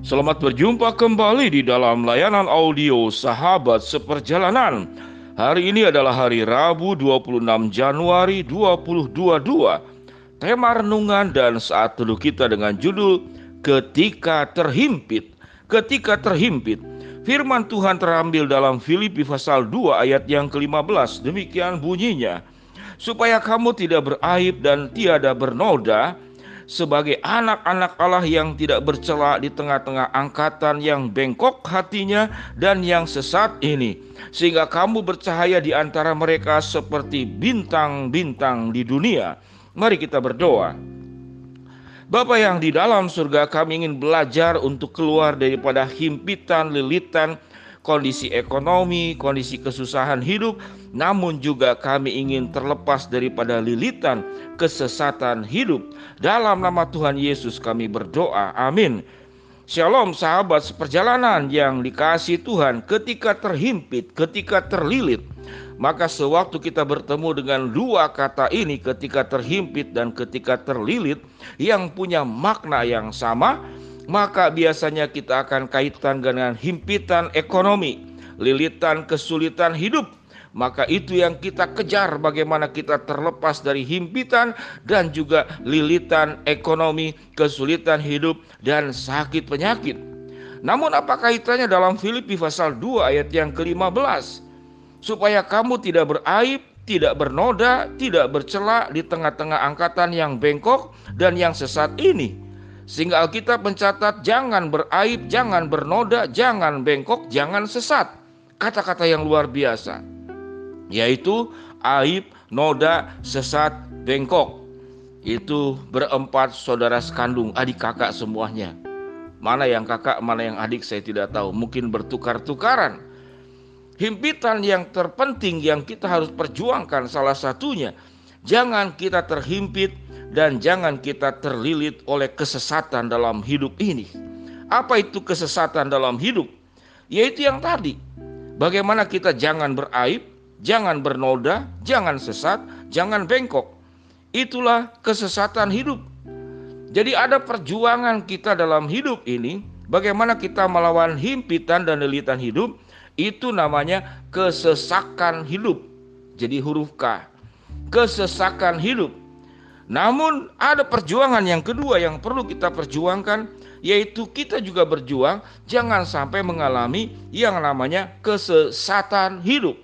Selamat berjumpa kembali di dalam layanan audio Sahabat Seperjalanan. Hari ini adalah hari Rabu 26 Januari 2022. Tema renungan dan saat teduh kita dengan judul Ketika Terhimpit. Ketika terhimpit. Firman Tuhan terambil dalam Filipi pasal 2 ayat yang ke-15. Demikian bunyinya. Supaya kamu tidak beraib dan tiada bernoda, sebagai anak-anak Allah yang tidak bercela di tengah-tengah angkatan yang bengkok hatinya dan yang sesat ini, sehingga kamu bercahaya di antara mereka seperti bintang-bintang di dunia. Mari kita berdoa. Bapa yang di dalam surga kami ingin belajar untuk keluar daripada himpitan, lilitan, kondisi ekonomi, kondisi kesusahan hidup, namun juga kami ingin terlepas daripada lilitan kesesatan hidup. Dalam nama Tuhan Yesus kami berdoa. Amin. Shalom sahabat seperjalanan yang dikasih Tuhan ketika terhimpit, ketika terlilit. Maka sewaktu kita bertemu dengan dua kata ini ketika terhimpit dan ketika terlilit yang punya makna yang sama, maka biasanya kita akan kaitan dengan himpitan ekonomi, lilitan kesulitan hidup. Maka itu yang kita kejar bagaimana kita terlepas dari himpitan dan juga lilitan ekonomi, kesulitan hidup dan sakit penyakit. Namun apa kaitannya dalam Filipi pasal 2 ayat yang ke-15? Supaya kamu tidak beraib, tidak bernoda, tidak bercela di tengah-tengah angkatan yang bengkok dan yang sesat ini sehingga Alkitab mencatat jangan beraib, jangan bernoda, jangan bengkok, jangan sesat. Kata-kata yang luar biasa. Yaitu aib, noda, sesat, bengkok. Itu berempat saudara sekandung, adik kakak semuanya. Mana yang kakak, mana yang adik saya tidak tahu. Mungkin bertukar-tukaran. Himpitan yang terpenting yang kita harus perjuangkan salah satunya. Jangan kita terhimpit dan jangan kita terlilit oleh kesesatan dalam hidup ini. Apa itu kesesatan dalam hidup? Yaitu yang tadi. Bagaimana kita jangan beraib, jangan bernoda, jangan sesat, jangan bengkok. Itulah kesesatan hidup. Jadi ada perjuangan kita dalam hidup ini, bagaimana kita melawan himpitan dan lilitan hidup, itu namanya kesesakan hidup. Jadi huruf K. Kesesakan hidup. Namun ada perjuangan yang kedua yang perlu kita perjuangkan yaitu kita juga berjuang jangan sampai mengalami yang namanya kesesatan hidup.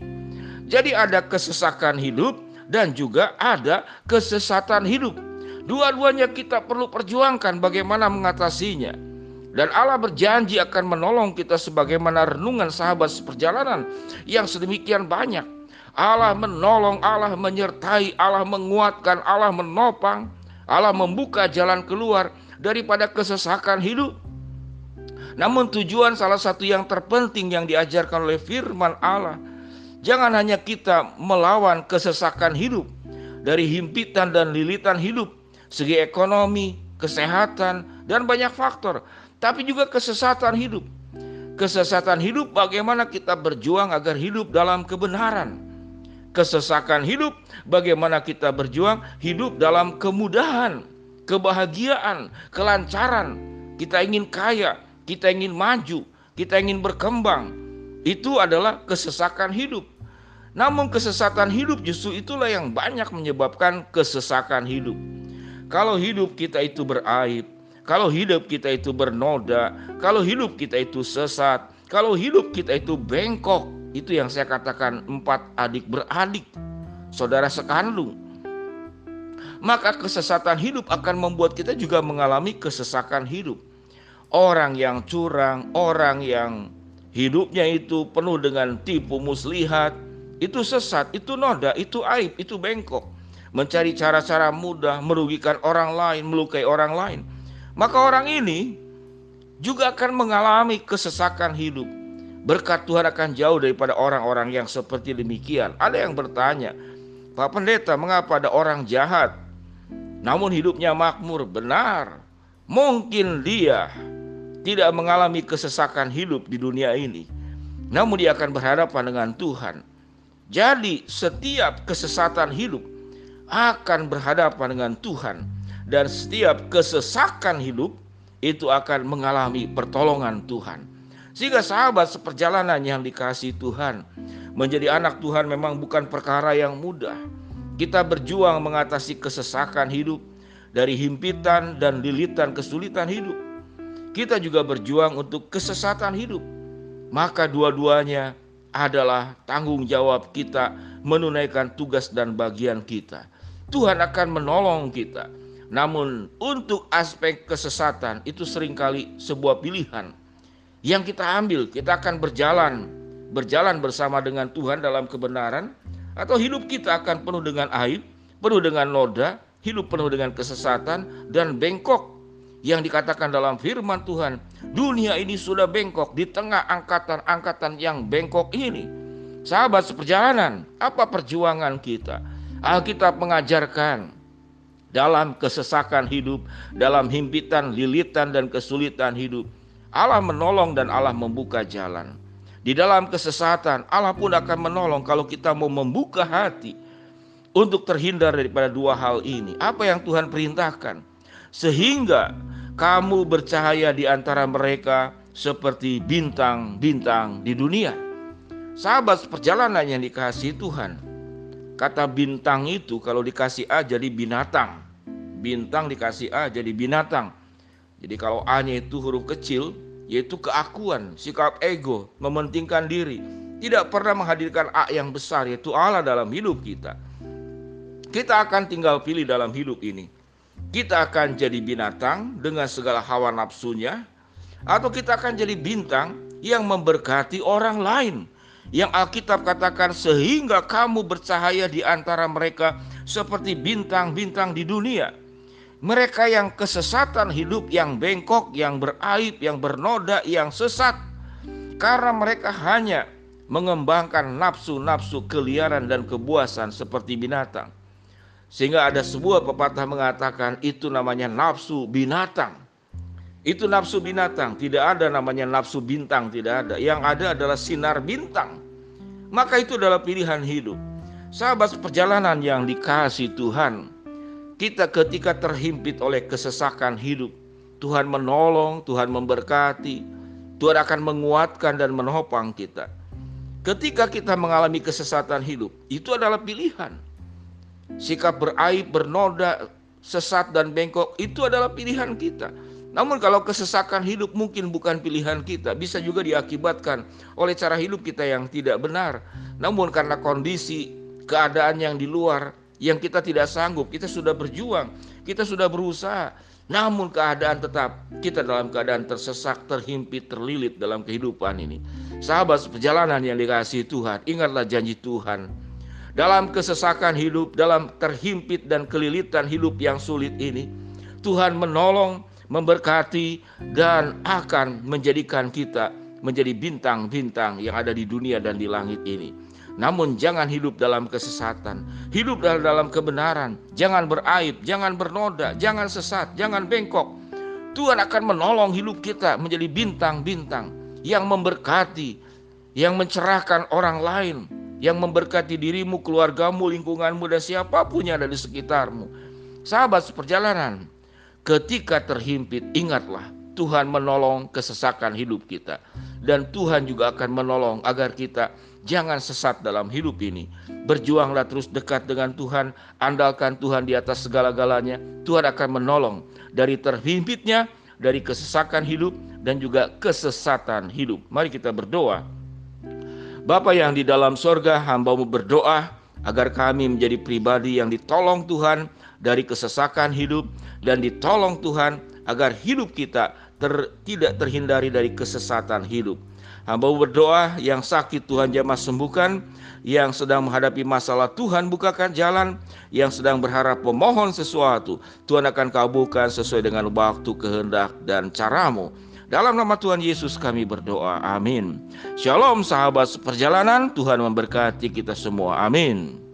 Jadi ada kesesakan hidup dan juga ada kesesatan hidup. Dua-duanya kita perlu perjuangkan bagaimana mengatasinya. Dan Allah berjanji akan menolong kita sebagaimana renungan sahabat seperjalanan yang sedemikian banyak. Allah menolong, Allah menyertai, Allah menguatkan, Allah menopang, Allah membuka jalan keluar daripada kesesakan hidup. Namun tujuan salah satu yang terpenting yang diajarkan oleh firman Allah, jangan hanya kita melawan kesesakan hidup dari himpitan dan lilitan hidup, segi ekonomi, kesehatan, dan banyak faktor, tapi juga kesesatan hidup. Kesesatan hidup bagaimana kita berjuang agar hidup dalam kebenaran kesesakan hidup, bagaimana kita berjuang hidup dalam kemudahan, kebahagiaan, kelancaran. Kita ingin kaya, kita ingin maju, kita ingin berkembang. Itu adalah kesesakan hidup. Namun kesesatan hidup justru itulah yang banyak menyebabkan kesesakan hidup. Kalau hidup kita itu beraib, kalau hidup kita itu bernoda, kalau hidup kita itu sesat, kalau hidup kita itu bengkok, itu yang saya katakan empat adik beradik, saudara sekandung. Maka kesesatan hidup akan membuat kita juga mengalami kesesakan hidup. Orang yang curang, orang yang hidupnya itu penuh dengan tipu muslihat, itu sesat, itu noda, itu aib, itu bengkok. Mencari cara-cara mudah, merugikan orang lain, melukai orang lain. Maka orang ini juga akan mengalami kesesakan hidup. Berkat Tuhan akan jauh daripada orang-orang yang seperti demikian. Ada yang bertanya, Pak Pendeta, mengapa ada orang jahat namun hidupnya makmur? Benar, mungkin dia tidak mengalami kesesakan hidup di dunia ini, namun dia akan berhadapan dengan Tuhan. Jadi, setiap kesesatan hidup akan berhadapan dengan Tuhan, dan setiap kesesakan hidup itu akan mengalami pertolongan Tuhan. Sehingga sahabat seperjalanan yang dikasih Tuhan, menjadi anak Tuhan memang bukan perkara yang mudah. Kita berjuang mengatasi kesesakan hidup dari himpitan dan lilitan kesulitan hidup. Kita juga berjuang untuk kesesatan hidup. Maka dua-duanya adalah tanggung jawab kita menunaikan tugas dan bagian kita. Tuhan akan menolong kita. Namun untuk aspek kesesatan itu sering kali sebuah pilihan yang kita ambil. Kita akan berjalan, berjalan bersama dengan Tuhan dalam kebenaran atau hidup kita akan penuh dengan aib, penuh dengan noda, hidup penuh dengan kesesatan dan bengkok yang dikatakan dalam firman Tuhan, dunia ini sudah bengkok di tengah angkatan-angkatan yang bengkok ini. Sahabat seperjalanan, apa perjuangan kita? Alkitab mengajarkan dalam kesesakan hidup, dalam himpitan, lilitan dan kesulitan hidup, Allah menolong dan Allah membuka jalan. Di dalam kesesatan, Allah pun akan menolong kalau kita mau membuka hati untuk terhindar daripada dua hal ini. Apa yang Tuhan perintahkan? Sehingga kamu bercahaya di antara mereka seperti bintang-bintang di dunia. Sahabat perjalanan yang dikasih Tuhan. Kata bintang itu kalau dikasih A jadi binatang. Bintang dikasih A jadi binatang. Jadi kalau A-nya itu huruf kecil, yaitu keakuan, sikap ego, mementingkan diri, tidak pernah menghadirkan A yang besar yaitu Allah dalam hidup kita. Kita akan tinggal pilih dalam hidup ini. Kita akan jadi binatang dengan segala hawa nafsunya atau kita akan jadi bintang yang memberkati orang lain. Yang Alkitab katakan sehingga kamu bercahaya di antara mereka seperti bintang-bintang di dunia. Mereka yang kesesatan hidup, yang bengkok, yang beraib, yang bernoda, yang sesat. Karena mereka hanya mengembangkan nafsu-nafsu keliaran dan kebuasan seperti binatang. Sehingga ada sebuah pepatah mengatakan itu namanya nafsu binatang. Itu nafsu binatang, tidak ada namanya nafsu bintang, tidak ada. Yang ada adalah sinar bintang. Maka itu adalah pilihan hidup. Sahabat perjalanan yang dikasih Tuhan, kita ketika terhimpit oleh kesesakan hidup, Tuhan menolong, Tuhan memberkati, Tuhan akan menguatkan dan menopang kita. Ketika kita mengalami kesesatan hidup, itu adalah pilihan. Sikap beraib, bernoda, sesat dan bengkok itu adalah pilihan kita. Namun kalau kesesakan hidup mungkin bukan pilihan kita, bisa juga diakibatkan oleh cara hidup kita yang tidak benar. Namun karena kondisi keadaan yang di luar yang kita tidak sanggup, kita sudah berjuang, kita sudah berusaha, namun keadaan tetap kita dalam keadaan tersesak, terhimpit, terlilit dalam kehidupan ini. Sahabat perjalanan yang dikasih Tuhan, ingatlah janji Tuhan. Dalam kesesakan hidup, dalam terhimpit dan kelilitan hidup yang sulit ini, Tuhan menolong, memberkati, dan akan menjadikan kita menjadi bintang-bintang yang ada di dunia dan di langit ini. Namun jangan hidup dalam kesesatan, hidup dalam kebenaran, jangan beraib, jangan bernoda, jangan sesat, jangan bengkok. Tuhan akan menolong hidup kita menjadi bintang-bintang yang memberkati, yang mencerahkan orang lain, yang memberkati dirimu, keluargamu, lingkunganmu, dan siapa pun yang ada di sekitarmu. Sahabat seperjalanan, ketika terhimpit, ingatlah Tuhan menolong kesesakan hidup kita. Dan Tuhan juga akan menolong agar kita Jangan sesat dalam hidup ini. Berjuanglah terus dekat dengan Tuhan, andalkan Tuhan di atas segala-galanya. Tuhan akan menolong dari terhimpitnya, dari kesesakan hidup dan juga kesesatan hidup. Mari kita berdoa. Bapa yang di dalam sorga, hambamu berdoa agar kami menjadi pribadi yang ditolong Tuhan dari kesesakan hidup dan ditolong Tuhan agar hidup kita ter, tidak terhindari dari kesesatan hidup. Hamba berdoa yang sakit Tuhan jamah sembuhkan, yang sedang menghadapi masalah Tuhan bukakan jalan, yang sedang berharap memohon sesuatu, Tuhan akan kabulkan sesuai dengan waktu kehendak dan caramu. Dalam nama Tuhan Yesus kami berdoa. Amin. Shalom sahabat seperjalanan, Tuhan memberkati kita semua. Amin.